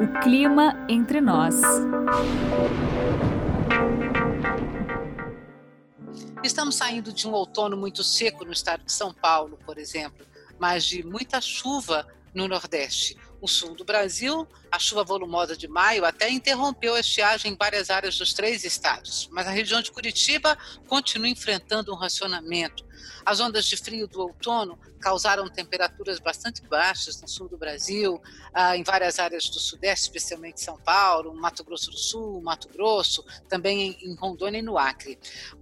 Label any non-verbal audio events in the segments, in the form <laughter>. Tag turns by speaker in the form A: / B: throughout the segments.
A: O clima entre nós.
B: Estamos saindo de um outono muito seco no estado de São Paulo, por exemplo, mas de muita chuva no Nordeste. O sul do Brasil, a chuva volumosa de maio até interrompeu a estiagem em várias áreas dos três estados, mas a região de Curitiba continua enfrentando um racionamento. As ondas de frio do outono causaram temperaturas bastante baixas no sul do Brasil, ah, em várias áreas do Sudeste, especialmente São Paulo, Mato Grosso do Sul, Mato Grosso, também em Rondônia e no Acre.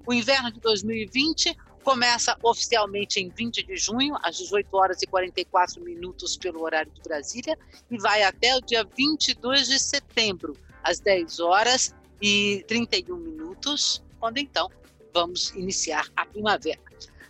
B: O inverno de 2020 Começa oficialmente em 20 de junho, às 18 horas e 44 minutos pelo horário de Brasília, e vai até o dia 22 de setembro, às 10 horas e 31 minutos, quando então vamos iniciar a primavera.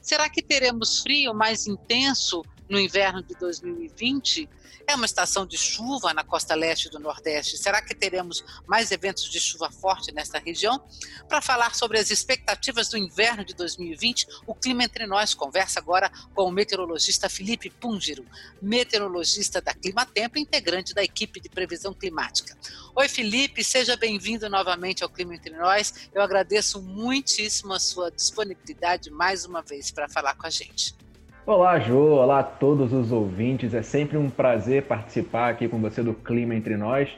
B: Será que teremos frio mais intenso no inverno de 2020? É uma estação de chuva na costa leste do Nordeste. Será que teremos mais eventos de chuva forte nesta região? Para falar sobre as expectativas do inverno de 2020, o Clima Entre Nós conversa agora com o meteorologista Felipe Pungiro, meteorologista da Climatempo e integrante da equipe de previsão climática. Oi, Felipe, seja bem-vindo novamente ao Clima Entre Nós. Eu agradeço muitíssimo a sua disponibilidade mais uma vez para falar com a gente.
C: Olá, Jô. Olá a todos os ouvintes. É sempre um prazer participar aqui com você do Clima Entre Nós.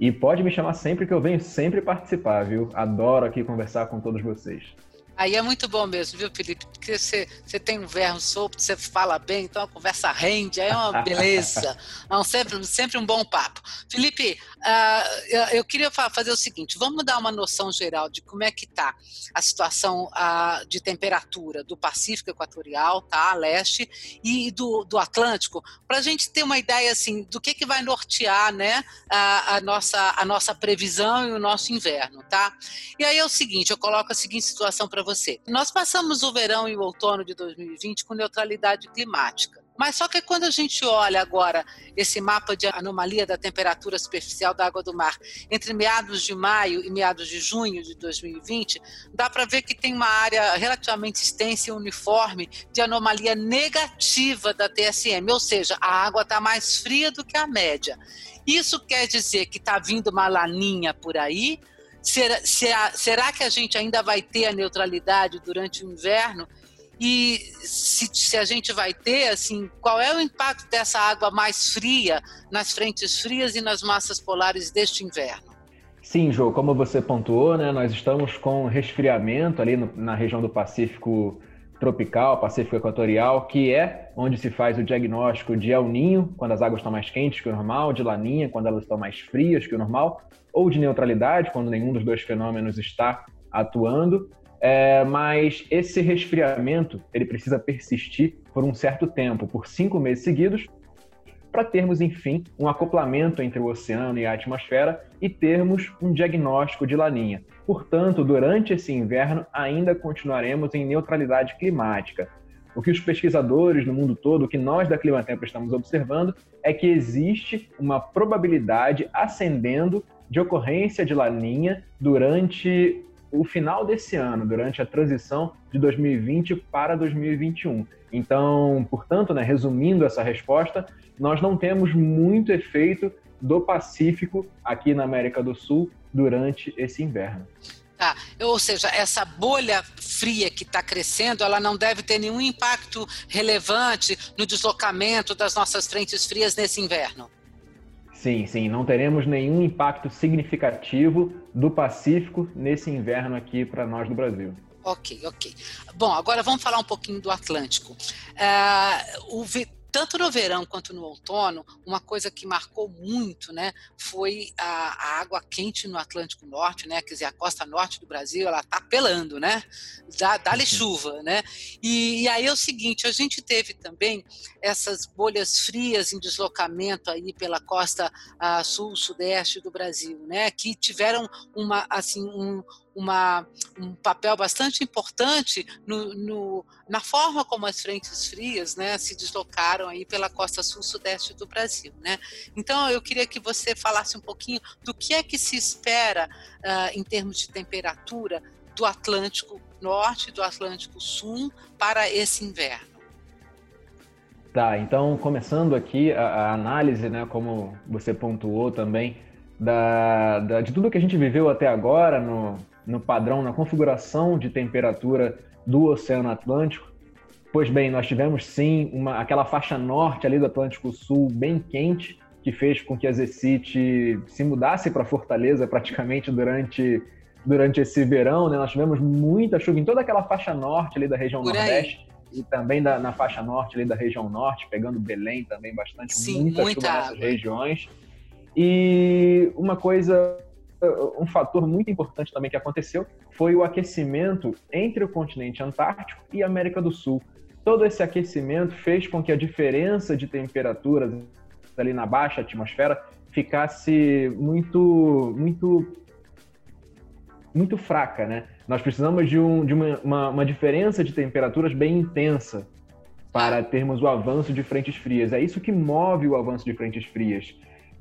C: E pode me chamar sempre que eu venho sempre participar, viu? Adoro aqui conversar com todos vocês.
B: Aí é muito bom mesmo, viu, Felipe? Porque você, você tem um verbo solto, você fala bem, então a conversa rende, aí é uma beleza. <laughs> é um, sempre, sempre um bom papo. Felipe, uh, eu, eu, queria fazer o seguinte: vamos dar uma noção geral de como é que está a situação uh, de temperatura do Pacífico Equatorial, tá? Leste, e do, do Atlântico, para a gente ter uma ideia assim do que, que vai nortear né, a, a, nossa, a nossa previsão e o nosso inverno, tá? E aí é o seguinte: eu coloco a seguinte situação para você. Nós passamos o verão e o outono de 2020 com neutralidade climática. Mas só que quando a gente olha agora esse mapa de anomalia da temperatura superficial da água do mar entre meados de maio e meados de junho de 2020, dá para ver que tem uma área relativamente extensa e uniforme de anomalia negativa da TSM, ou seja, a água está mais fria do que a média. Isso quer dizer que está vindo uma laninha por aí, Será, será, que a gente ainda vai ter a neutralidade durante o inverno? E se, se, a gente vai ter, assim, qual é o impacto dessa água mais fria nas frentes frias e nas massas polares deste inverno?
C: Sim, Jô, como você pontuou, né, nós estamos com resfriamento ali no, na região do Pacífico tropical, Pacífico Equatorial, que é onde se faz o diagnóstico de El Ninho, quando as águas estão mais quentes que o normal, de Laninha, quando elas estão mais frias que o normal, ou de neutralidade, quando nenhum dos dois fenômenos está atuando. É, mas esse resfriamento ele precisa persistir por um certo tempo, por cinco meses seguidos, para termos, enfim, um acoplamento entre o oceano e a atmosfera e termos um diagnóstico de laninha. Portanto, durante esse inverno, ainda continuaremos em neutralidade climática. O que os pesquisadores no mundo todo, o que nós da Climatempo estamos observando, é que existe uma probabilidade ascendendo de ocorrência de laninha durante o final desse ano, durante a transição de 2020 para 2021. Então, portanto, né, resumindo essa resposta, nós não temos muito efeito do Pacífico aqui na América do Sul durante esse inverno.
B: Tá. Ou seja, essa bolha fria que está crescendo, ela não deve ter nenhum impacto relevante no deslocamento das nossas frentes frias nesse inverno.
C: Sim, sim, não teremos nenhum impacto significativo do Pacífico nesse inverno aqui para nós do Brasil.
B: Ok, ok. Bom, agora vamos falar um pouquinho do Atlântico. Uh, o, tanto no verão quanto no outono, uma coisa que marcou muito, né, foi a, a, água quente no Atlântico Norte, né, quer dizer, a costa norte do Brasil, ela tá pelando, né, dá-lhe chuva, né, e, e, aí é o seguinte, a gente teve também essas bolhas frias em deslocamento aí pela costa uh, sul-sudeste do Brasil, né, que tiveram uma, assim, um, uma, um papel bastante importante no, no, na forma como as frentes frias né, se deslocaram aí pela costa sul-sudeste do Brasil. Né? Então, eu queria que você falasse um pouquinho do que é que se espera uh, em termos de temperatura do Atlântico Norte e do Atlântico Sul para esse inverno.
C: Tá, então começando aqui a, a análise, né, como você pontuou também, da, da, de tudo que a gente viveu até agora no, no padrão, na configuração de temperatura do Oceano Atlântico. Pois bem, nós tivemos sim uma, aquela faixa norte ali do Atlântico Sul bem quente, que fez com que a Zecite se mudasse para Fortaleza praticamente durante, durante esse verão. Né? Nós tivemos muita chuva em toda aquela faixa norte ali da região Por Nordeste. Aí. E também da, na faixa norte ali da região norte, pegando Belém também bastante,
B: Sim, muita, muita chuva
C: nessas regiões. E uma coisa, um fator muito importante também que aconteceu foi o aquecimento entre o continente antártico e a América do Sul. Todo esse aquecimento fez com que a diferença de temperaturas ali na baixa atmosfera ficasse muito, muito, muito fraca, né? Nós precisamos de, um, de uma, uma, uma diferença de temperaturas bem intensa para termos o avanço de frentes frias. É isso que move o avanço de frentes frias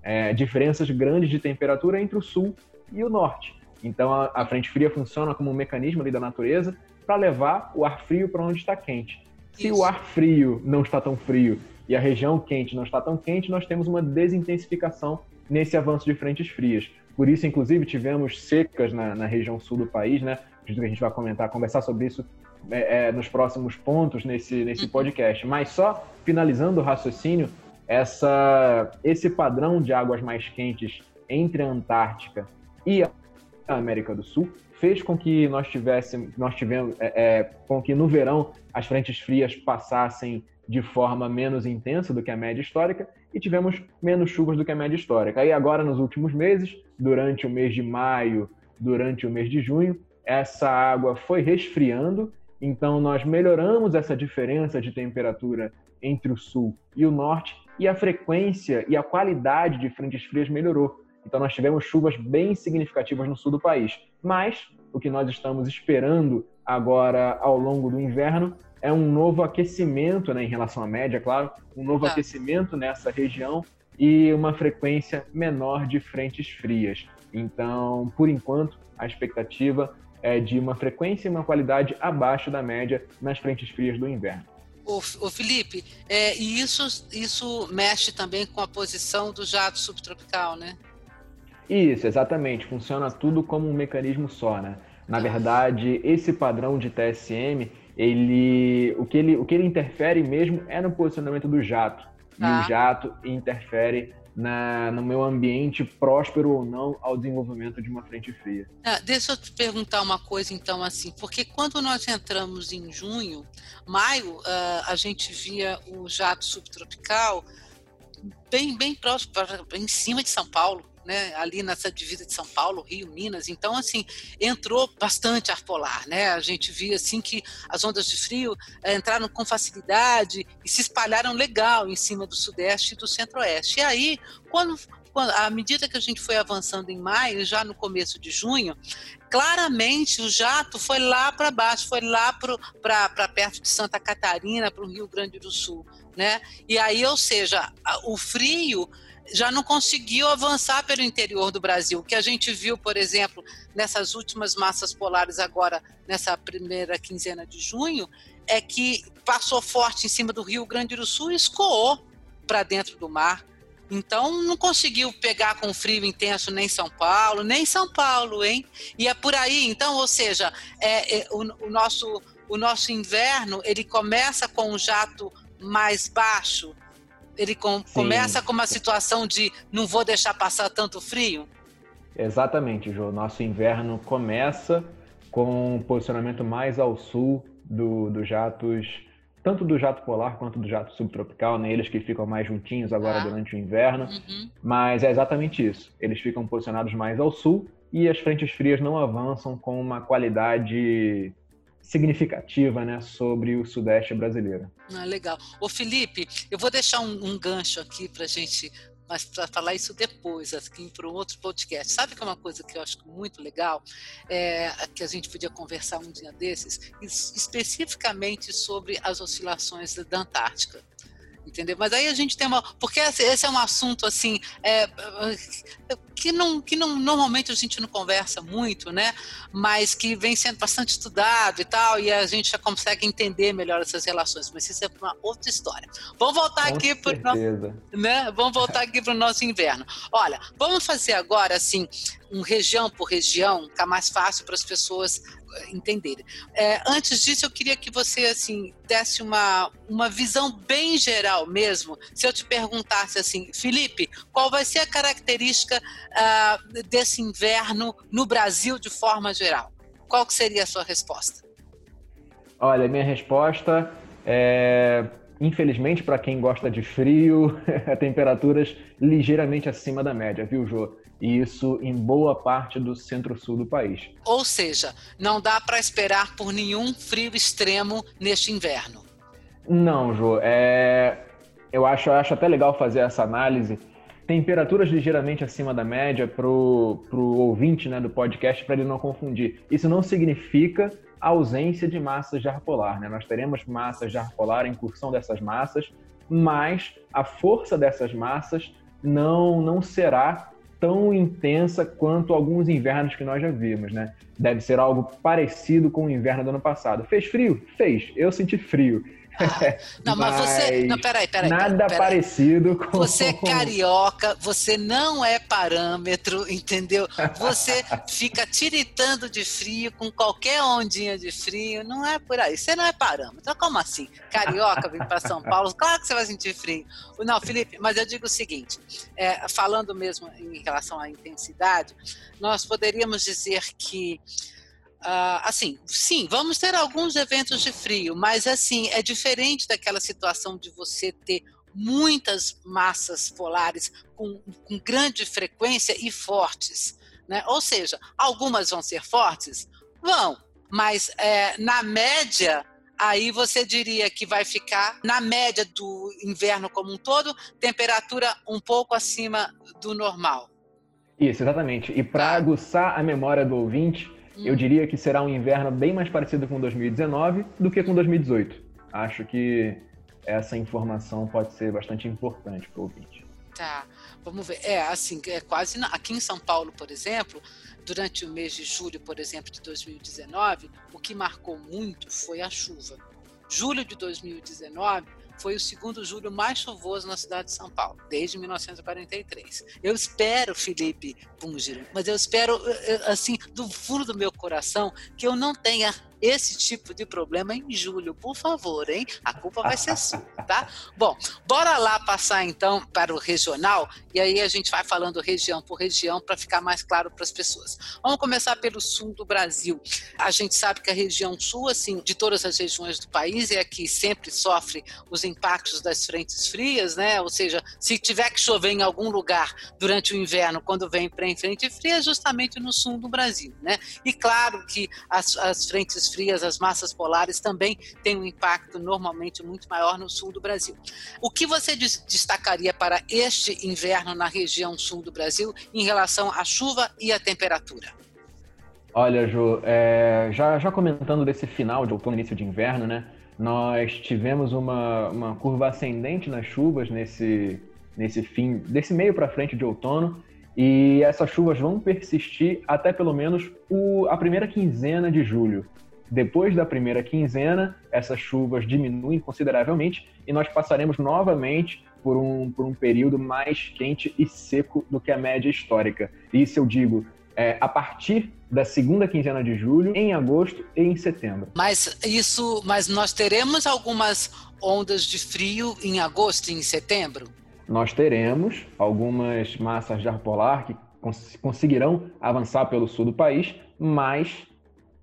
C: é, diferenças grandes de temperatura entre o sul e o norte. Então a, a frente fria funciona como um mecanismo ali da natureza para levar o ar frio para onde está quente. Se Isso. o ar frio não está tão frio e a região quente não está tão quente, nós temos uma desintensificação nesse avanço de frentes frias. Por isso, inclusive, tivemos secas na, na região sul do país, né? Acredito que a gente vai comentar, conversar sobre isso é, é, nos próximos pontos nesse, nesse uhum. podcast. Mas só finalizando o raciocínio, essa, esse padrão de águas mais quentes entre a Antártica e a América do Sul fez com que nós tivéssemos, nós tivemos, é, é, com que no verão as frentes frias passassem de forma menos intensa do que a média histórica e tivemos menos chuvas do que a média histórica. Aí agora nos últimos meses, durante o mês de maio, durante o mês de junho, essa água foi resfriando, então nós melhoramos essa diferença de temperatura entre o sul e o norte e a frequência e a qualidade de frentes frias melhorou. Então nós tivemos chuvas bem significativas no sul do país. Mas o que nós estamos esperando agora ao longo do inverno é um novo aquecimento, né, em relação à média, claro, um novo ah. aquecimento nessa região e uma frequência menor de frentes frias. Então, por enquanto, a expectativa é de uma frequência e uma qualidade abaixo da média nas frentes frias do inverno.
B: O, o Felipe, é, e isso, isso mexe também com a posição do jato subtropical, né?
C: Isso, exatamente. Funciona tudo como um mecanismo só, né? Na verdade, esse padrão de TSM, ele, o que ele, o que ele interfere mesmo é no posicionamento do jato. E o tá. jato interfere na, no meu ambiente próspero ou não ao desenvolvimento de uma frente fria.
B: Ah, deixa eu te perguntar uma coisa então assim, porque quando nós entramos em junho, maio, uh, a gente via o jato subtropical bem bem próximo, em cima de São Paulo, né, ali nessa divisa de São Paulo, Rio, Minas. Então, assim, entrou bastante ar polar, né? A gente via assim que as ondas de frio é, entraram com facilidade e se espalharam legal em cima do sudeste e do centro-oeste. E aí, quando à medida que a gente foi avançando em maio, já no começo de junho, claramente o jato foi lá para baixo, foi lá para perto de Santa Catarina, para o Rio Grande do Sul. Né? E aí, ou seja, o frio já não conseguiu avançar pelo interior do Brasil. O que a gente viu, por exemplo, nessas últimas massas polares agora, nessa primeira quinzena de junho, é que passou forte em cima do Rio Grande do Sul e escoou para dentro do mar. Então não conseguiu pegar com frio intenso nem São Paulo, nem São Paulo, hein? E é por aí. Então, ou seja, é, é o, o, nosso o nosso inverno ele começa com um jato mais baixo ele com, começa com uma situação de não vou deixar passar tanto frio?
C: Exatamente, Jô. Nosso inverno começa com um posicionamento mais ao sul do, dos jatos, tanto do jato polar quanto do jato subtropical, né? eles que ficam mais juntinhos agora ah. durante o inverno. Uhum. Mas é exatamente isso. Eles ficam posicionados mais ao sul e as frentes frias não avançam com uma qualidade significativa né, sobre o Sudeste brasileiro.
B: Ah, legal. Ô Felipe, eu vou deixar um, um gancho aqui para a gente, mas para falar isso depois, aqui para um outro podcast. Sabe que é uma coisa que eu acho muito legal, é, que a gente podia conversar um dia desses, especificamente sobre as oscilações da Antártica. Entendeu? Mas aí a gente tem uma. Porque esse é um assunto assim. É, que não, que não, normalmente a gente não conversa muito, né? Mas que vem sendo bastante estudado e tal, e a gente já consegue entender melhor essas relações. Mas isso é uma outra história. Vamos voltar
C: Com
B: aqui para
C: o
B: né? Vamos voltar aqui para o nosso inverno. Olha, vamos fazer agora assim um região por região, ficar mais fácil para as pessoas entenderem. É, antes disso, eu queria que você assim desse uma, uma visão bem geral mesmo. Se eu te perguntasse assim, Felipe, qual vai ser a característica uh, desse inverno no Brasil de forma geral? Qual que seria a sua resposta?
C: Olha, minha resposta é infelizmente, para quem gosta de frio, <laughs> temperaturas ligeiramente acima da média, viu, Jô? E isso em boa parte do centro-sul do país.
B: Ou seja, não dá para esperar por nenhum frio extremo neste inverno.
C: Não, Jô. É... Eu, acho, eu acho até legal fazer essa análise. Temperaturas ligeiramente acima da média para o ouvinte né, do podcast, para ele não confundir. Isso não significa ausência de massas de ar polar. Né? Nós teremos massas de ar polar, a incursão dessas massas, mas a força dessas massas não, não será tão intensa quanto alguns invernos que nós já vimos, né? Deve ser algo parecido com o inverno do ano passado. Fez frio? Fez. Eu senti frio. <laughs>
B: Não, mas, mas, você. Não, peraí, peraí.
C: Nada
B: peraí.
C: parecido com.
B: Você é <laughs> carioca, você não é parâmetro, entendeu? Você fica tiritando de frio com qualquer ondinha de frio. Não é por aí. Você não é parâmetro. Então, como assim? Carioca vem para São Paulo, claro que você vai sentir frio. Não, Felipe, mas eu digo o seguinte: é, falando mesmo em relação à intensidade, nós poderíamos dizer que. Uh, assim, sim, vamos ter alguns eventos de frio, mas assim, é diferente daquela situação de você ter muitas massas polares com, com grande frequência e fortes. Né? Ou seja, algumas vão ser fortes? Vão, mas é, na média, aí você diria que vai ficar, na média do inverno como um todo, temperatura um pouco acima do normal.
C: Isso, exatamente. E para tá. aguçar a memória do ouvinte, eu diria que será um inverno bem mais parecido com 2019 do que com 2018. Acho que essa informação pode ser bastante importante para o ouvinte.
B: Tá, vamos ver. É, assim, é quase. Aqui em São Paulo, por exemplo, durante o mês de julho, por exemplo, de 2019, o que marcou muito foi a chuva. Julho de 2019 foi o segundo julho mais chuvoso na cidade de São Paulo, desde 1943. Eu espero, Felipe Pungir, mas eu espero, eh, eh, assim, do fundo do meu coração, que eu não tenha esse tipo de problema em julho, por favor, hein? A culpa vai ser sua, <laughs> tá? Bom, bora lá passar então para o regional e aí a gente vai falando região por região para ficar mais claro para as pessoas. Vamos começar pelo sul do Brasil. A gente sabe que a região sul, assim, de todas as regiões do país, é a que sempre sofre os impactos das frentes frias, né? Ou seja, se tiver que chover em algum lugar durante o inverno, quando vem para frente fria, é justamente no sul do Brasil, né? E claro que as, as frentes frias, as massas polares também têm um impacto normalmente muito maior no sul do Brasil. O que você destacaria para este inverno na região sul do Brasil em relação à chuva e à temperatura?
C: Olha, Ju, é, já, já comentando desse final de outono, início de inverno, né? Nós tivemos uma, uma curva ascendente nas chuvas nesse, nesse fim, desse meio para frente de outono, e essas chuvas vão persistir até pelo menos o, a primeira quinzena de julho. Depois da primeira quinzena, essas chuvas diminuem consideravelmente e nós passaremos novamente por um, por um período mais quente e seco do que a média histórica. Isso eu digo é, a partir da segunda quinzena de julho, em agosto e em setembro.
B: Mas isso, mas nós teremos algumas ondas de frio em agosto e em setembro?
C: Nós teremos algumas massas de ar polar que cons conseguirão avançar pelo sul do país, mas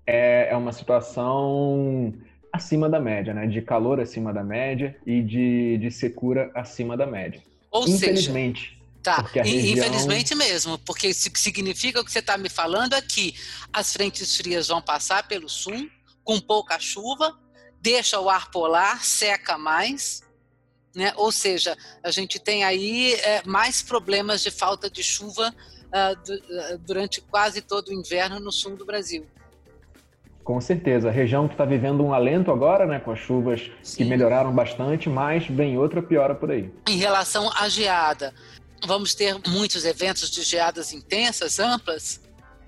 C: é, é uma situação acima da média, né? De calor acima da média e de, de secura acima da média.
B: Ou
C: Infelizmente.
B: Seja, Tá, região... infelizmente mesmo, porque significa o que você está me falando é que as frentes frias vão passar pelo sul com pouca chuva, deixa o ar polar, seca mais, né? Ou seja, a gente tem aí é, mais problemas de falta de chuva uh, durante quase todo o inverno no sul do Brasil.
C: Com certeza. A região que está vivendo um alento agora, né, com as chuvas Sim. que melhoraram bastante, mas vem outra piora por aí.
B: Em relação à geada, vamos ter muitos eventos de geadas intensas, amplas?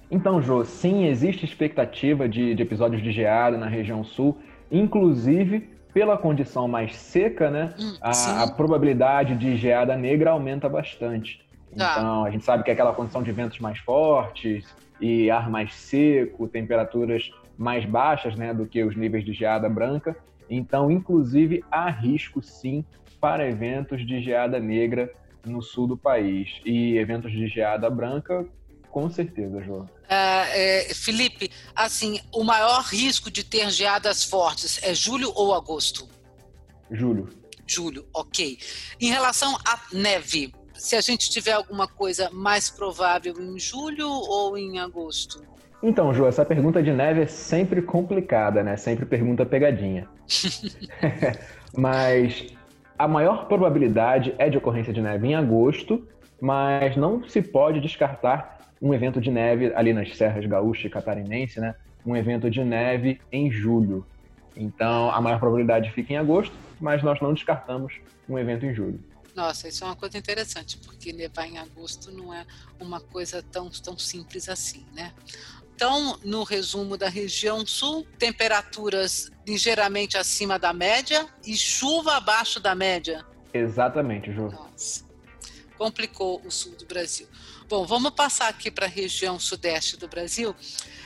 C: Então, Jô, sim, existe expectativa de, de episódios de geada na região sul, inclusive pela condição mais seca, né? Hum, a, a, probabilidade de geada negra aumenta bastante. Tá. Então, a gente sabe que é aquela condição de ventos mais fortes e ar mais seco, temperaturas mais baixas né, do que os níveis de geada branca. Então, inclusive, há risco sim para eventos de geada negra no sul do país. E eventos de geada branca, com certeza, João.
B: É, é, Felipe, assim, o maior risco de ter geadas fortes é julho ou agosto?
C: Julho.
B: Julho, ok. Em relação à neve, se a gente tiver alguma coisa mais provável em julho ou em agosto?
C: Então, Ju, essa pergunta de neve é sempre complicada, né? Sempre pergunta pegadinha. <laughs> <laughs> mas a maior probabilidade é de ocorrência de neve em agosto, mas não se pode descartar um evento de neve ali nas serras gaúcha e catarinense, né? Um evento de neve em julho. Então, a maior probabilidade fica em agosto, mas nós não descartamos um evento em julho.
B: Nossa, isso é uma coisa interessante, porque nevar em agosto não é uma coisa tão, tão simples assim, né? Então, no resumo da região sul, temperaturas ligeiramente acima da média e chuva abaixo da média.
C: Exatamente, Ju.
B: Nossa, complicou o sul do Brasil. Bom, vamos passar aqui para a região sudeste do Brasil.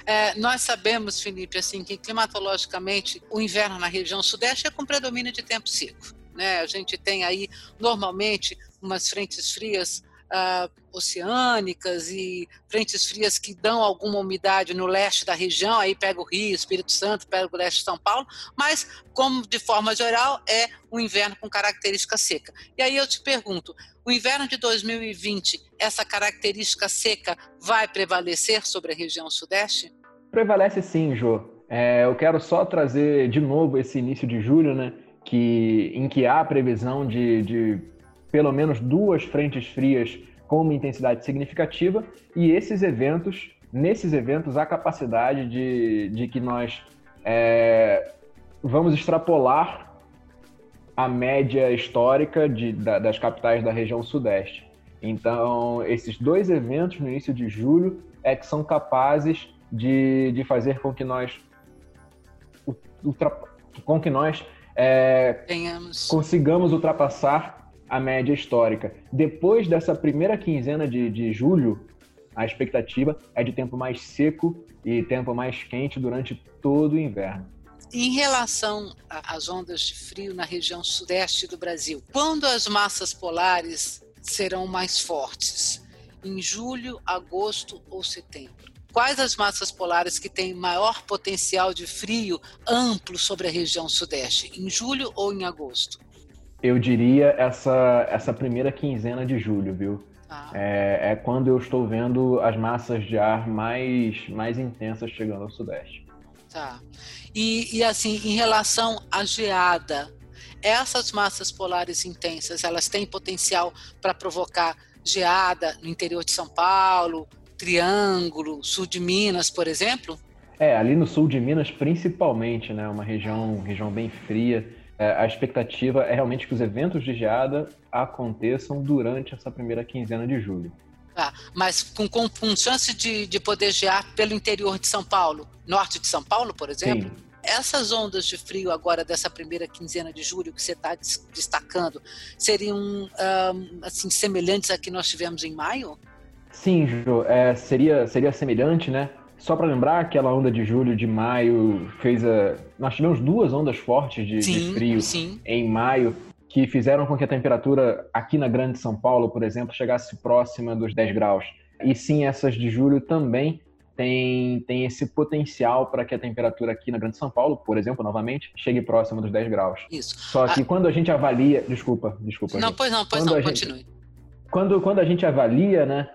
B: É, nós sabemos, Felipe, assim, que climatologicamente o inverno na região sudeste é com predomínio de tempo seco. Né? A gente tem aí normalmente umas frentes frias uh, oceânicas e frentes frias que dão alguma umidade no leste da região, aí pega o Rio, Espírito Santo, pega o leste de São Paulo, mas como de forma geral é um inverno com característica seca. E aí eu te pergunto, o inverno de 2020, essa característica seca vai prevalecer sobre a região sudeste?
C: Prevalece sim, Jô. É, eu quero só trazer de novo esse início de julho, né? Que, em que há previsão de, de pelo menos duas frentes frias com uma intensidade significativa, e esses eventos, nesses eventos, há capacidade de, de que nós é, vamos extrapolar a média histórica de, da, das capitais da região sudeste. Então, esses dois eventos no início de julho é que são capazes de, de fazer com que nós ultra, com que nós é, consigamos ultrapassar a média histórica. Depois dessa primeira quinzena de, de julho, a expectativa é de tempo mais seco e tempo mais quente durante todo o inverno.
B: Em relação às ondas de frio na região sudeste do Brasil, quando as massas polares serão mais fortes? Em julho, agosto ou setembro? Quais as massas polares que têm maior potencial de frio amplo sobre a região sudeste? Em julho ou em agosto?
C: Eu diria essa, essa primeira quinzena de julho, viu? Ah. É, é, quando eu estou vendo as massas de ar mais, mais intensas chegando ao sudeste.
B: Tá. E, e assim, em relação à geada, essas massas polares intensas, elas têm potencial para provocar geada no interior de São Paulo, Triângulo, sul de Minas, por exemplo?
C: É, ali no sul de Minas principalmente, né? Uma região, região bem fria a expectativa é realmente que os eventos de geada aconteçam durante essa primeira quinzena de julho.
B: Ah, mas com, com, com chance de, de poder gear pelo interior de São Paulo, norte de São Paulo, por exemplo? Sim. Essas ondas de frio agora dessa primeira quinzena de julho que você está destacando seriam um, assim semelhantes a que nós tivemos em maio?
C: Sim, Ju, é, seria, seria semelhante, né? Só para lembrar, aquela onda de julho, de maio, fez a. Nós tivemos duas ondas fortes de, sim, de frio sim. em maio, que fizeram com que a temperatura aqui na Grande São Paulo, por exemplo, chegasse próxima dos 10 graus. E sim, essas de julho também tem, tem esse potencial para que a temperatura aqui na Grande São Paulo, por exemplo, novamente, chegue próxima dos 10 graus.
B: Isso.
C: Só que a... quando a gente avalia. Desculpa, desculpa.
B: Não, gente. pois não, pois quando não, continue. Gente,
C: quando, quando a gente avalia, né,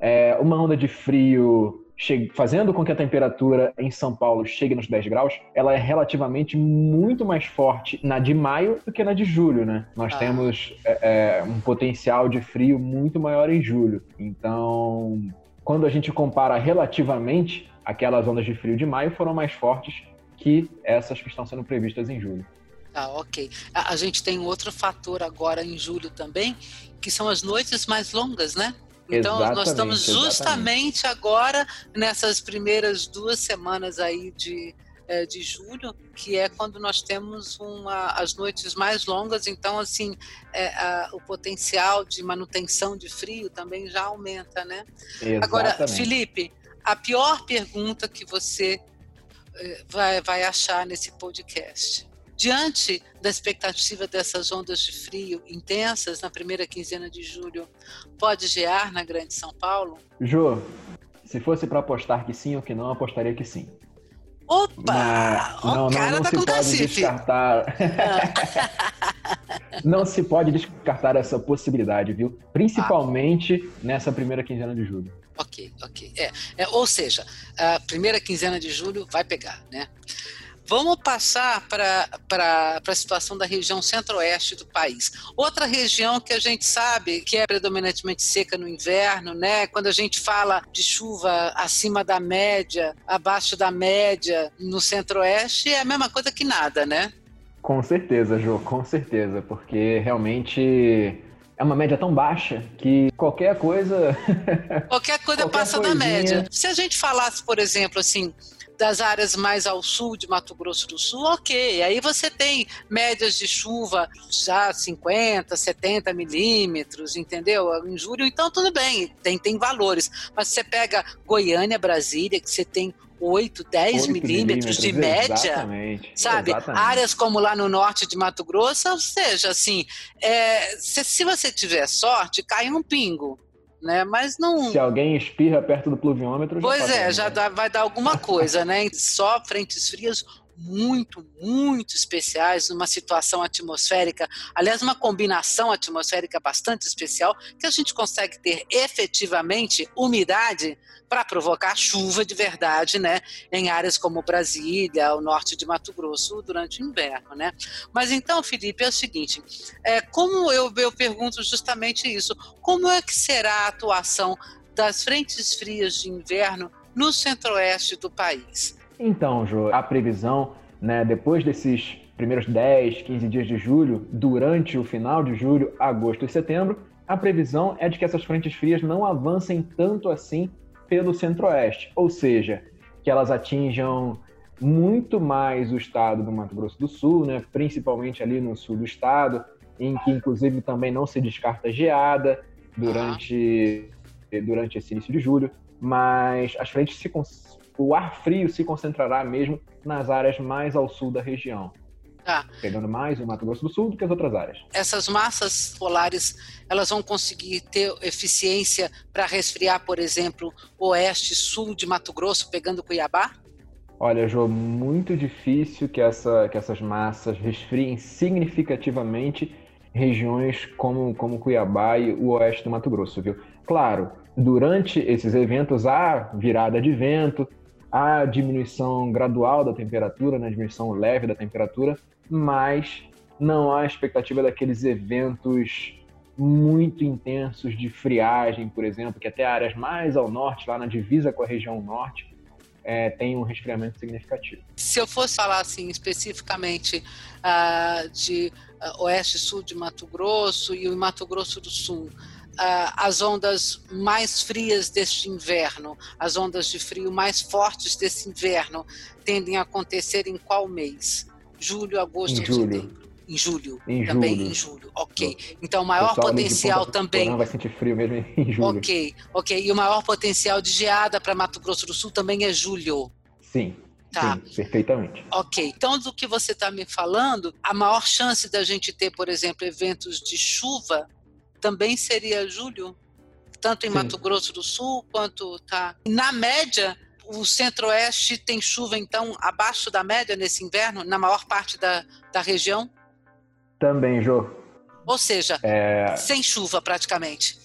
C: é, uma onda de frio fazendo com que a temperatura em São Paulo chegue nos 10 graus, ela é relativamente muito mais forte na de maio do que na de julho, né? Nós ah. temos é, é, um potencial de frio muito maior em julho. Então, quando a gente compara relativamente, aquelas ondas de frio de maio foram mais fortes que essas que estão sendo previstas em julho.
B: Ah, ok. A, a gente tem outro fator agora em julho também, que são as noites mais longas, né? Então,
C: exatamente,
B: nós estamos justamente
C: exatamente.
B: agora nessas primeiras duas semanas aí de, é, de julho, que é quando nós temos uma, as noites mais longas, então, assim, é, a, o potencial de manutenção de frio também já aumenta, né?
C: Exatamente.
B: Agora, Felipe, a pior pergunta que você é, vai, vai achar nesse podcast. Diante da expectativa dessas ondas de frio intensas na primeira quinzena de julho, pode gear na Grande São Paulo?
C: Jô, se fosse para apostar que sim ou que não, apostaria que sim.
B: Opa! Mas,
C: não, não,
B: cara
C: não,
B: tá
C: se
B: com
C: pode descartar. <laughs> não se pode descartar essa possibilidade, viu? Principalmente nessa primeira quinzena de julho.
B: Ok, ok. É, é, ou seja, a primeira quinzena de julho vai pegar, né? Vamos passar para a situação da região centro-oeste do país. Outra região que a gente sabe que é predominantemente seca no inverno, né? Quando a gente fala de chuva acima da média, abaixo da média no centro-oeste, é a mesma coisa que nada, né?
C: Com certeza, Jô, com certeza, porque realmente é uma média tão baixa que qualquer coisa.
B: Qualquer coisa <laughs>
C: Qualquer
B: passa da
C: coisinha.
B: média. Se a gente falasse, por exemplo, assim, das áreas mais ao sul de Mato Grosso do Sul, ok. Aí você tem médias de chuva já 50, 70 milímetros, entendeu? Em julho, então tudo bem, tem, tem valores. Mas você pega Goiânia, Brasília, que você tem 8, 10
C: Oito
B: milímetros de média,
C: Exatamente.
B: sabe?
C: exatamente.
B: Áreas como lá no norte de Mato Grosso, ou seja, assim, é, se, se você tiver sorte, cai um pingo, né? Mas não.
C: Se alguém espirra perto do pluviômetro, já
B: Pois é, já dá- vai dar alguma coisa, né? Só frentes frias muito, muito especiais, numa situação atmosférica, aliás, uma combinação atmosférica bastante especial, que a gente consegue ter efetivamente umidade para provocar chuva de verdade, né? Em áreas como Brasília, o norte de Mato Grosso, durante o inverno, né? Mas então, Felipe, é o seguinte: é, como eu, eu pergunto justamente isso, como é que será a atuação das frentes frias de inverno no centro-oeste do país?
C: Então, Jô, a previsão, né, depois desses primeiros 10, 15 dias de julho, durante o final de julho, agosto e setembro, a previsão é de que essas frentes frias não avancem tanto assim pelo centro-oeste, ou seja, que elas atinjam muito mais o estado do Mato Grosso do Sul, né, principalmente ali no sul do estado, em que inclusive também não se descarta geada durante, durante esse início de julho, mas as frentes se o ar frio se concentrará mesmo nas áreas mais ao sul da região,
B: Tá.
C: pegando mais o Mato Grosso do Sul do que as outras áreas.
B: Essas massas polares, elas vão conseguir ter eficiência para resfriar, por exemplo, oeste, sul de Mato Grosso, pegando Cuiabá?
C: Olha, Jô, muito difícil que, essa, que essas massas resfriem significativamente regiões como, como Cuiabá e o oeste do Mato Grosso, viu? Claro, durante esses eventos há virada de vento, há diminuição gradual da temperatura, né, diminuição leve da temperatura, mas não há expectativa daqueles eventos muito intensos de friagem, por exemplo, que até áreas mais ao norte, lá na divisa com a região norte, é, tem um resfriamento significativo.
B: Se eu fosse falar assim especificamente ah, de ah, oeste e sul de Mato Grosso e o Mato Grosso do Sul, ah, as ondas mais frias deste inverno, as ondas de frio mais fortes desse inverno, tendem a acontecer em qual mês? Julho, agosto
C: Em julho.
B: Em julho.
C: Em
B: também
C: julho.
B: em julho. Ok. Então, maior
C: pessoal
B: potencial
C: Ponta
B: também
C: Porã vai sentir frio mesmo em julho.
B: Ok, ok. E o maior potencial de geada para Mato Grosso do Sul também é julho.
C: Sim,
B: Tá.
C: sim, perfeitamente.
B: Ok. Então, do que você está me falando, a maior chance da gente ter, por exemplo, eventos de chuva também seria julho, tanto em
C: Sim.
B: Mato Grosso do Sul quanto tá. Na média, o Centro-Oeste tem chuva então abaixo da média nesse inverno, na maior parte da, da região,
C: Também, Jô.
B: ou seja,
C: É,
B: sem chuva praticamente.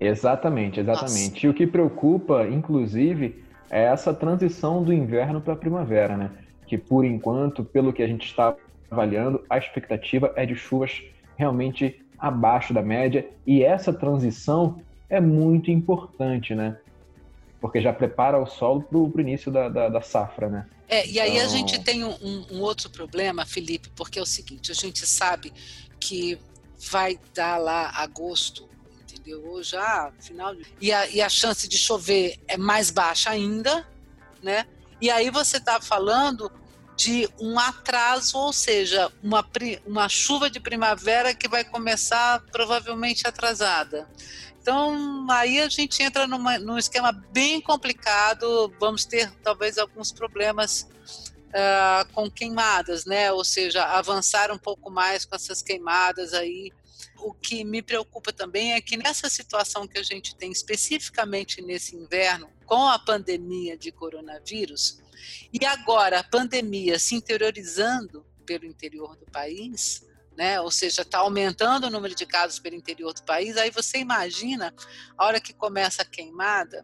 C: exatamente, exatamente. E o que preocupa, inclusive, é essa transição do inverno para a primavera, né? Que por enquanto, pelo que a gente está avaliando, a expectativa é de chuvas realmente abaixo da média e essa transição é muito importante, né? porque já prepara o solo para o início da, da, da, safra, né?
B: É, e aí então... a gente tem um, um, outro problema, Felipe, porque é o seguinte, a gente sabe que vai dar lá agosto, entendeu? Ou já final de... e, a, e a chance de chover é mais baixa ainda, né? E aí você está falando de um atraso, ou seja, uma, uma chuva de primavera que vai começar provavelmente atrasada. Então, aí a gente entra numa, num esquema bem complicado, vamos ter talvez alguns problemas uh, com queimadas, né? Ou seja, avançar um pouco mais com essas queimadas aí. O que me preocupa também é que nessa situação que a gente tem especificamente nesse inverno, com a pandemia de coronavírus, e agora a pandemia se interiorizando pelo interior do país, né? ou seja, está aumentando o número de casos pelo interior do país, aí você imagina a hora que começa a queimada,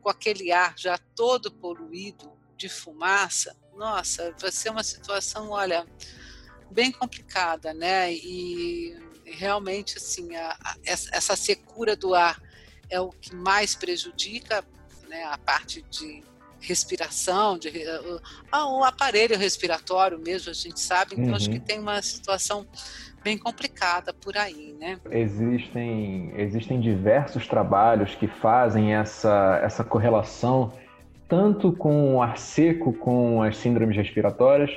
B: com aquele ar já todo poluído de fumaça, nossa, vai ser uma situação, olha, bem complicada, né? E realmente, assim, a, a, essa secura do ar é o que mais prejudica né, a parte de respiração, de, o aparelho respiratório mesmo, a gente sabe, então uhum. acho que uhum. tem uma situação bem complicada por aí, né?
C: Existem, existem diversos trabalhos que fazem essa, essa correlação tanto com o ar seco, com as síndromes respiratórias,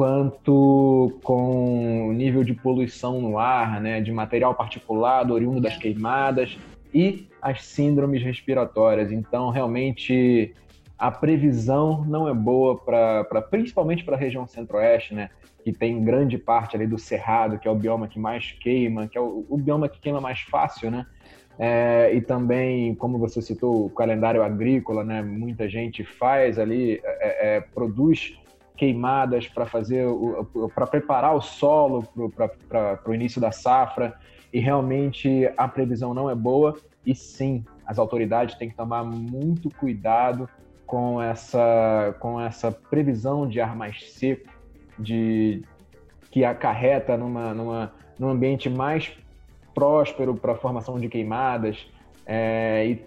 C: quanto com o nível de poluição no ar, né, de material particulado oriundo das é. queimadas e as síndromes respiratórias. Então, realmente, a previsão não é boa para, principalmente para a região centro-oeste, né? Que tem grande parte ali do cerrado, que é o bioma que mais queima, que é o, o bioma que queima mais fácil, né? É, e também, como você citou, o calendário agrícola, né? Muita gente faz ali, é, é, produz queimadas para fazer, para preparar o solo para o início da safra. E realmente a previsão não é boa. E sim, as autoridades têm que tomar muito cuidado com essa, com essa previsão de ar mais seco, de que acarreta numa, numa, num ambiente mais próspero para a formação de queimadas é, e,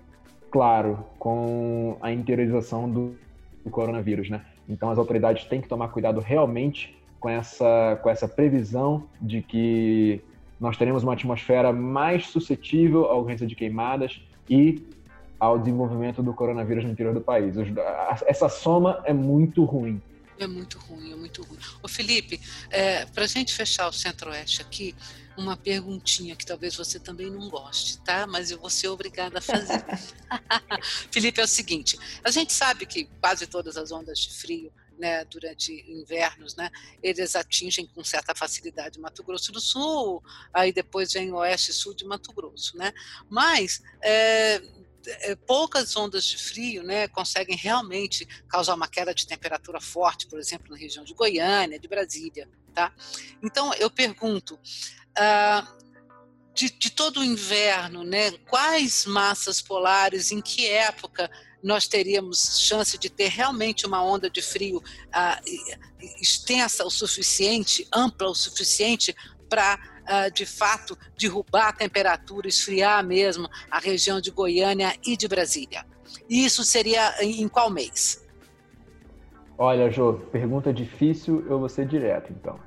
C: claro, com a interiorização do, do, coronavírus, né? Então as autoridades têm que tomar cuidado realmente com essa, com essa previsão de que nós teremos uma atmosfera mais suscetível à ocorrência de queimadas e ao desenvolvimento do coronavírus no interior do país. Essa soma é muito ruim.
B: É muito ruim, é muito ruim. Ô Felipe, é, para a gente fechar o Centro-Oeste aqui, uma perguntinha que talvez você também não goste, tá? Mas eu vou ser obrigada a fazer. <laughs> Felipe, é o seguinte: a gente sabe que quase todas as ondas de frio né, durante invernos, né, eles atingem com certa facilidade Mato Grosso do Sul, aí depois vem oeste e sul de Mato Grosso, né? Mas é, poucas ondas de frio né, conseguem realmente causar uma queda de temperatura forte, por exemplo, na região de Goiânia, de Brasília. Tá? Então, eu pergunto, ah, de, de, todo o inverno, né, quais massas polares, em que época nós teríamos chance de ter realmente uma onda de frio ah, extensa o suficiente, ampla o suficiente para de fato, derrubar a temperatura, esfriar mesmo a região de Goiânia e de Brasília? E isso seria em qual mês?
C: Olha, Jô, pergunta difícil, eu vou ser direto, então.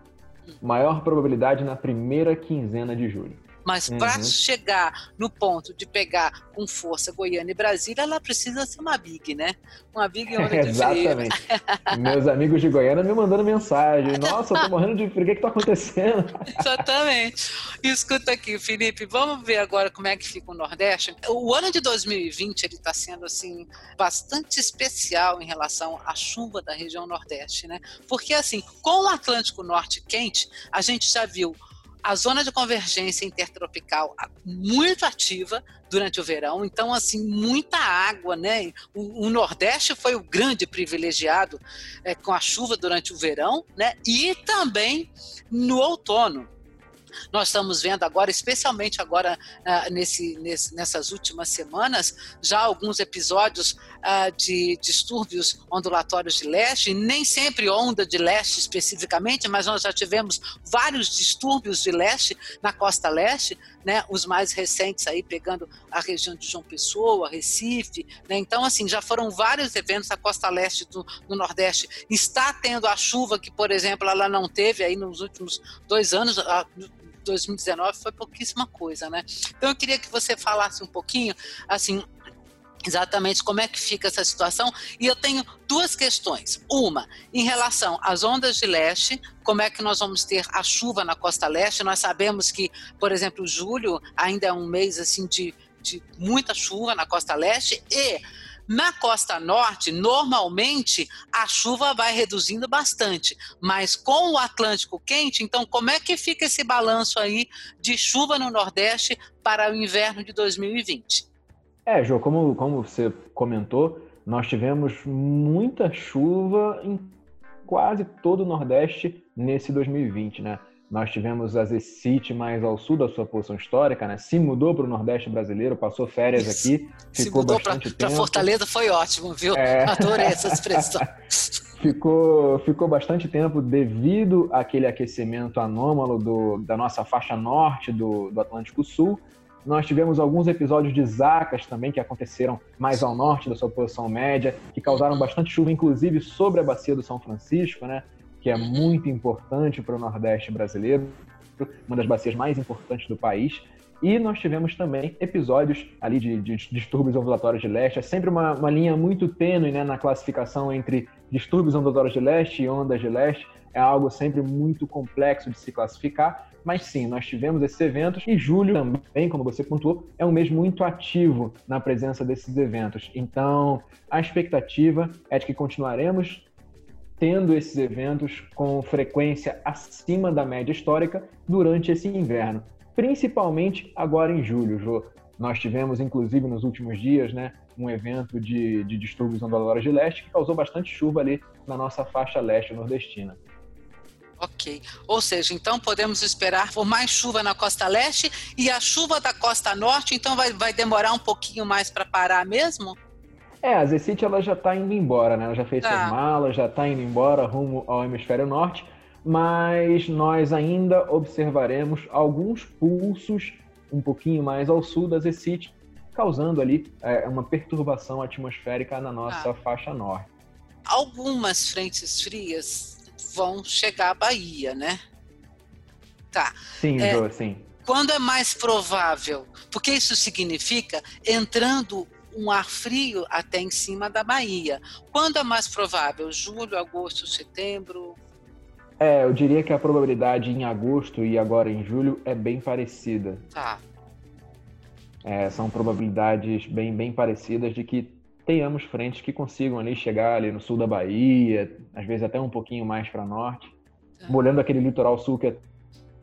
C: Maior probabilidade na primeira quinzena de julho.
B: Mas uhum. para chegar no ponto de pegar com força Goiânia e Brasília, ela precisa ser uma big, né? Uma big <laughs> onda de
C: Exatamente. <laughs> Meus amigos de Goiânia me mandando mensagem. Nossa, eu tô morrendo de frio. O que que tá acontecendo?
B: Exatamente. Escuta aqui, Felipe, vamos ver agora como é que fica o Nordeste. O ano de 2020 ele está sendo assim bastante especial em relação à chuva da região Nordeste, né? Porque assim, com o Atlântico Norte quente, a gente já viu a zona de convergência intertropical muito ativa durante o verão, então assim muita água, né? O, o Nordeste foi o grande privilegiado é, com a chuva durante o verão, né? E também no outono. Nós estamos vendo agora, especialmente agora uh, nesse, nesse, nessas últimas semanas, já alguns episódios uh, de distúrbios ondulatórios de leste, nem sempre onda de leste especificamente, mas nós já tivemos vários distúrbios de leste na costa leste, né, os mais recentes aí pegando a região de João Pessoa, Recife, né, então assim já foram vários eventos a costa leste do, do, Nordeste está tendo a chuva que, por exemplo, ela não teve aí nos últimos dois anos, 2019 foi pouquíssima coisa, né? Então eu queria que você falasse um pouquinho, assim, exatamente como é que fica essa situação. E eu tenho duas questões. Uma, em relação às ondas de leste, como é que nós vamos ter a chuva na costa leste? Nós sabemos que, por exemplo, julho ainda é um mês assim de, de muita chuva na costa leste e na costa norte, normalmente a chuva vai reduzindo bastante, mas com o Atlântico quente, então como é que fica esse balanço aí de chuva no Nordeste para o inverno de 2020?
C: É, Jô, como, como você comentou, nós tivemos muita chuva em quase todo o Nordeste nesse 2020, né? Nós tivemos a Zecite mais ao sul da sua posição histórica, né? Se mudou para o Nordeste brasileiro, passou férias Isso. aqui, ficou Se mudou
B: para Fortaleza foi ótimo, viu? É... <laughs> Adorei essa expressão. <laughs>
C: ficou, ficou bastante tempo devido àquele aquecimento anômalo do, da nossa faixa norte do, do Atlântico Sul nós tivemos alguns episódios de zacas também que aconteceram mais ao norte da sua posição média, que causaram bastante chuva, inclusive sobre a bacia do São Francisco, né? Que é muito importante para o Nordeste brasileiro, uma das bacias mais importantes do país. E nós tivemos também episódios ali de, de distúrbios ondulatórios de leste. É sempre uma, uma linha muito tênue né, na classificação entre distúrbios ondulatórios de leste e ondas de leste. É algo sempre muito complexo de se classificar, mas sim, nós tivemos esses eventos e julho também, como você pontuou, é um mês muito ativo na presença desses eventos. Então, a expectativa é de que continuaremos tendo esses eventos com frequência acima da média histórica durante esse inverno, principalmente agora em julho, Jô. Nós tivemos, inclusive, nos últimos dias, né, um evento de, de distúrbios ondulatórios de leste que causou bastante chuva ali na nossa faixa leste nordestina.
B: Ok. Ou seja, então podemos esperar por mais chuva na costa leste e a chuva da costa norte, então vai, vai demorar um pouquinho mais para parar mesmo?
C: É, a Zecite ela já está indo embora, né? Ela já fez tá. suas malas, já está indo embora rumo ao hemisfério norte, mas nós ainda observaremos alguns pulsos um pouquinho mais ao sul da Zecite, causando ali é, uma perturbação atmosférica na nossa ah. faixa norte.
B: Algumas frentes frias vão chegar à Bahia, né? Tá.
C: Sim, é, sim.
B: Quando é mais provável? Porque isso significa entrando um ar frio até em cima da Bahia. Quando é mais provável? Julho, agosto, setembro?
C: É, eu diria que a probabilidade em agosto e agora em julho é bem parecida.
B: Tá.
C: É, são probabilidades bem, bem parecidas de que tenhamos frentes que consigam ali chegar ali no sul da Bahia, às vezes até um pouquinho mais para norte, tá. molhando aquele litoral sul que é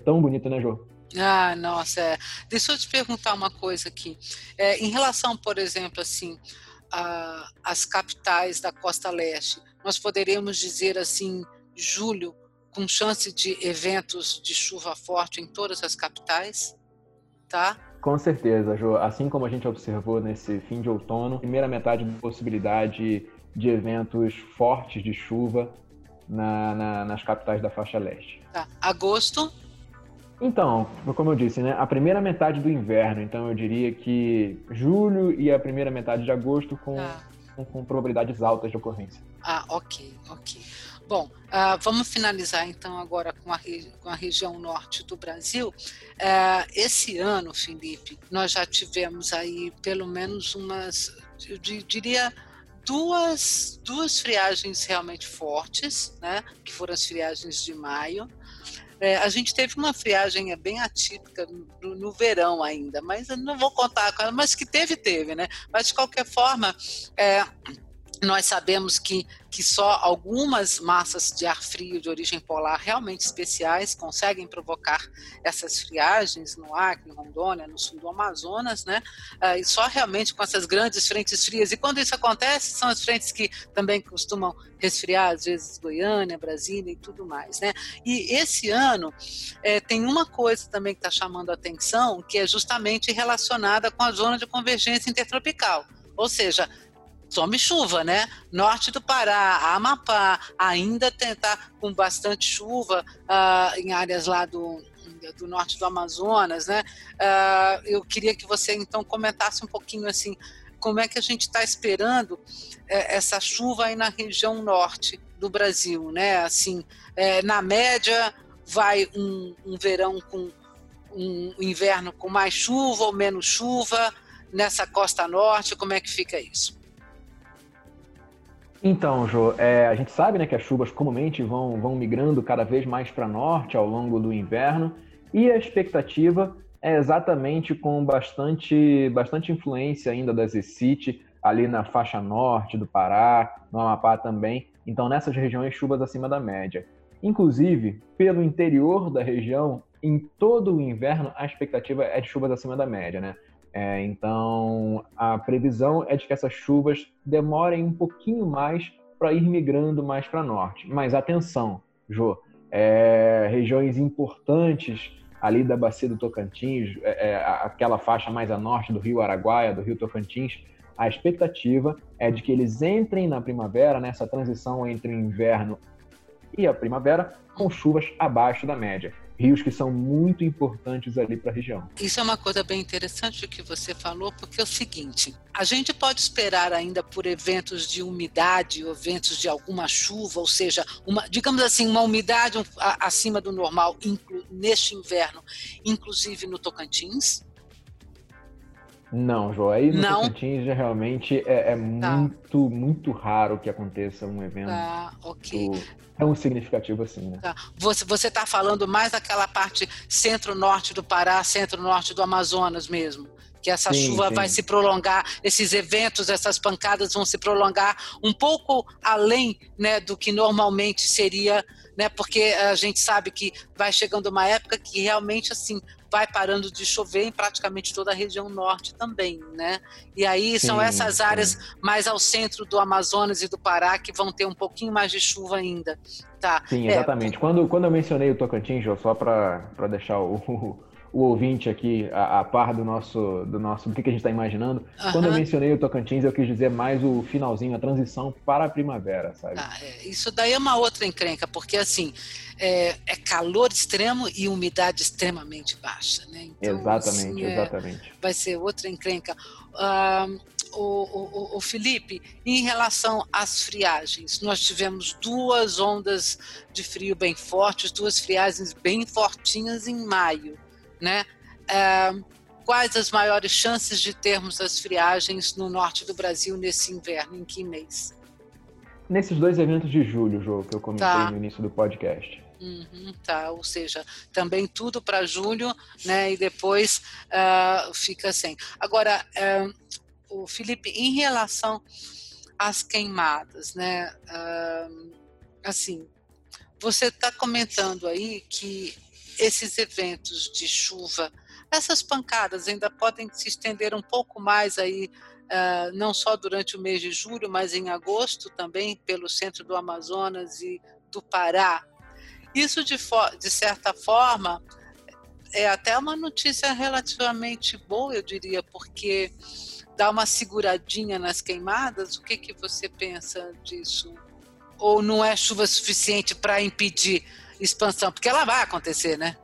C: tão bonito, né, Jô?
B: Ah, nossa, é. deixa eu te perguntar uma coisa aqui. É, em relação, por exemplo, assim, às capitais da costa leste, nós poderíamos dizer assim, julho, com chance de eventos de chuva forte em todas as capitais, tá?
C: Com certeza, Jo. Assim como a gente observou nesse fim de outono, primeira metade de possibilidade de eventos fortes de chuva na, na, nas capitais da faixa leste.
B: Tá. Agosto?
C: Então, como eu disse, né, a primeira metade do inverno, então eu diria que julho e a primeira metade de agosto com, tá. com, com probabilidades altas de ocorrência.
B: Ah, ok, ok. Bom, uh, vamos finalizar então agora com a, com a região norte do Brasil. Uh, esse ano, Felipe, nós já tivemos aí pelo menos umas, eu diria, duas, duas friagens realmente fortes, né? Que foram as friagens de maio. É, a gente teve uma friagem bem atípica no, no, verão ainda, mas eu não vou contar com ela, mas que teve, teve, né? Mas de qualquer forma, é, nós sabemos que, que só algumas massas de ar frio de origem polar realmente especiais conseguem provocar essas friagens no Acre, em Rondônia, no sul do Amazonas, né? Ah, e só realmente com essas grandes frentes frias. E quando isso acontece, são as frentes que também costumam resfriar, às vezes Goiânia, Brasília e tudo mais, né? E esse ano é, tem uma coisa também que está chamando a atenção, que é justamente relacionada com a zona de convergência intertropical. Ou seja, tome chuva, né? Norte do Pará, Amapá, ainda tentar com bastante chuva uh, em áreas lá do, do norte do Amazonas, né? Uh, eu queria que você então comentasse um pouquinho assim como é que a gente está esperando é, essa chuva aí na região norte do Brasil, né? Assim, é, na média vai um, um verão com um inverno com mais chuva ou menos chuva nessa costa norte, como é que fica isso?
C: Então, Jô, é, a gente sabe né, que as chuvas comumente vão, vão migrando cada vez mais para norte ao longo do inverno e a expectativa é exatamente com bastante, bastante influência ainda das ECIT, ali na faixa norte do Pará, no Amapá também. Então, nessas regiões, chuvas acima da média. Inclusive, pelo interior da região, em todo o inverno, a expectativa é de chuvas acima da média, né? É, então, a previsão é de que essas chuvas demorem um pouquinho mais para ir migrando mais para norte. Mas atenção, Jô, é, regiões importantes ali da bacia do Tocantins, é, é aquela faixa mais a norte do Rio Araguaia, do Rio Tocantins, a expectativa é de que eles entrem na primavera, nessa transição entre o inverno e a primavera, com chuvas abaixo da média rios que são muito importantes ali para a região.
B: Isso é uma coisa bem interessante que você falou, porque é o seguinte: a gente pode esperar ainda por eventos de umidade, eventos de alguma chuva, ou seja, uma, digamos assim, uma umidade acima do normal neste inverno, inclusive no Tocantins?
C: Não, João, aí no Não. Tocantins realmente é, é tá. muito, muito raro que aconteça um evento
B: tá, okay.
C: tão significativo assim, né?
B: Tá. Você está falando mais daquela parte centro-norte do Pará, centro-norte do Amazonas mesmo? que essa sim, chuva sim. vai se prolongar, esses eventos, essas pancadas vão se prolongar um pouco além né, do que normalmente seria, né, porque a gente sabe que vai chegando uma época que realmente assim vai parando de chover em praticamente toda a região norte também, né? E aí sim, são essas áreas sim. mais ao centro do Amazonas e do Pará que vão ter um pouquinho mais de chuva ainda, tá?
C: Sim, é, exatamente. É, quando, quando eu mencionei o Tocantins, só para deixar o, o ouvinte aqui a, a, par do nosso, do nosso, do que, que a gente está imaginando. Uhum. Quando eu mencionei o Tocantins, eu quis dizer mais o finalzinho, a transição para a primavera, sabe?
B: Ah, é, isso daí é uma outra encrenca, porque assim, é, é, calor extremo e umidade extremamente baixa, né?
C: Então, exatamente, assim, é, exatamente.
B: Vai ser outra encrenca. Uh, o, o, o, Felipe, em relação às friagens, nós tivemos duas ondas de frio bem fortes, duas friagens bem fortinhas em maio né? É, quais as maiores chances de termos as friagens no norte do Brasil nesse inverno? Em que mês?
C: Nesses dois eventos de julho, Jô, que eu comentei tá. no início do podcast.
B: Uhum, tá, ou seja, também tudo para julho, né? E depois uh, fica sem. Agora, uh, o Felipe, em relação às queimadas, né? Uh, assim, você está comentando aí que esses eventos de chuva, essas pancadas ainda podem se estender um pouco mais aí, uh, não só durante o mês de julho, mas em agosto também, pelo centro do Amazonas e do Pará. Isso, de, de certa forma, é até uma notícia relativamente boa, eu diria, porque dá uma seguradinha nas queimadas. O que, que você pensa disso? Ou não é chuva suficiente para impedir expansão, porque ela vai acontecer, né?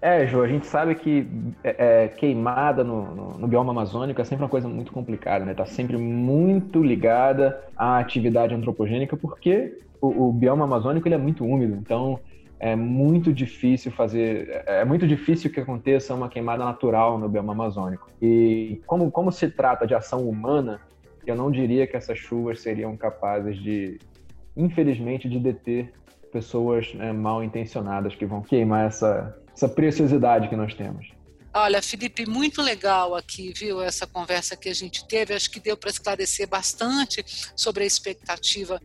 C: É, Jô, a gente sabe que é, é, queimada no, no, no, bioma amazônico é sempre uma coisa muito complicada, né? Tá sempre muito ligada à atividade antropogênica, porque o, o bioma amazônico ele é muito úmido, então é muito difícil fazer, é, é muito difícil que aconteça uma queimada natural no bioma amazônico. E como, como se trata de ação humana, eu não diria que essas chuvas seriam capazes de, infelizmente, de deter pessoas né, mal intencionadas que vão queimar essa, essa preciosidade que nós temos.
B: Olha, Felipe, muito legal aqui, viu, essa conversa que a gente teve. Acho que deu para esclarecer bastante sobre a expectativa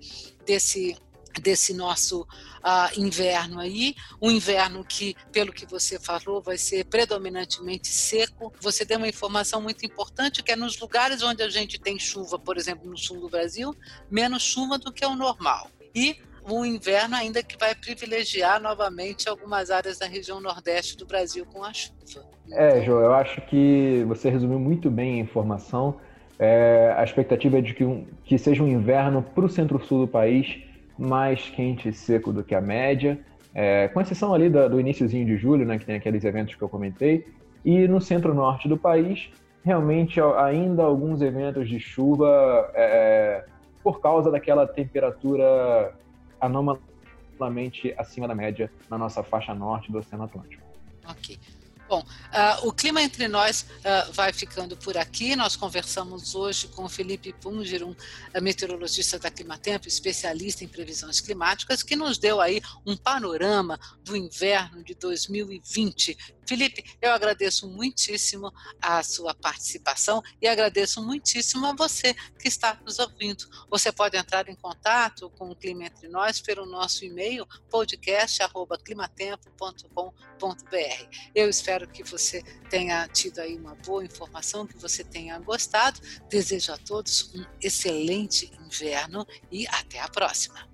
B: desse desse nosso uh, inverno aí, um inverno que, pelo que você falou, vai ser predominantemente seco. Você deu uma informação muito importante que é nos lugares onde a gente tem chuva, por exemplo, no sul do Brasil, menos chuva do que o normal. E um inverno ainda que vai privilegiar novamente algumas áreas da região nordeste do Brasil com a chuva.
C: É, João, eu acho que você resumiu muito bem a informação. É, a expectativa é de que, um, que seja um inverno para o centro-sul do país mais quente e seco do que a média, é, com exceção ali do, do iníciozinho de julho, né, que tem aqueles eventos que eu comentei, e no centro-norte do país, realmente ainda alguns eventos de chuva é, por causa daquela temperatura anomalamente acima da média na nossa faixa norte do Oceano Atlântico.
B: Ok. Bom, uh, o Clima Entre Nós uh, vai ficando por aqui. Nós conversamos hoje com Felipe Punger, um uh, meteorologista da Climatempo, especialista em previsões climáticas, que nos deu aí um panorama do inverno de 2020 Felipe, eu agradeço muitíssimo a sua participação e agradeço muitíssimo a você que está nos ouvindo. Você pode entrar em contato com o Clima Entre Nós pelo nosso e-mail podcast@climatempo.com.br. Eu espero que você tenha tido aí uma boa informação, que você tenha gostado. Desejo a todos um excelente inverno e até a próxima.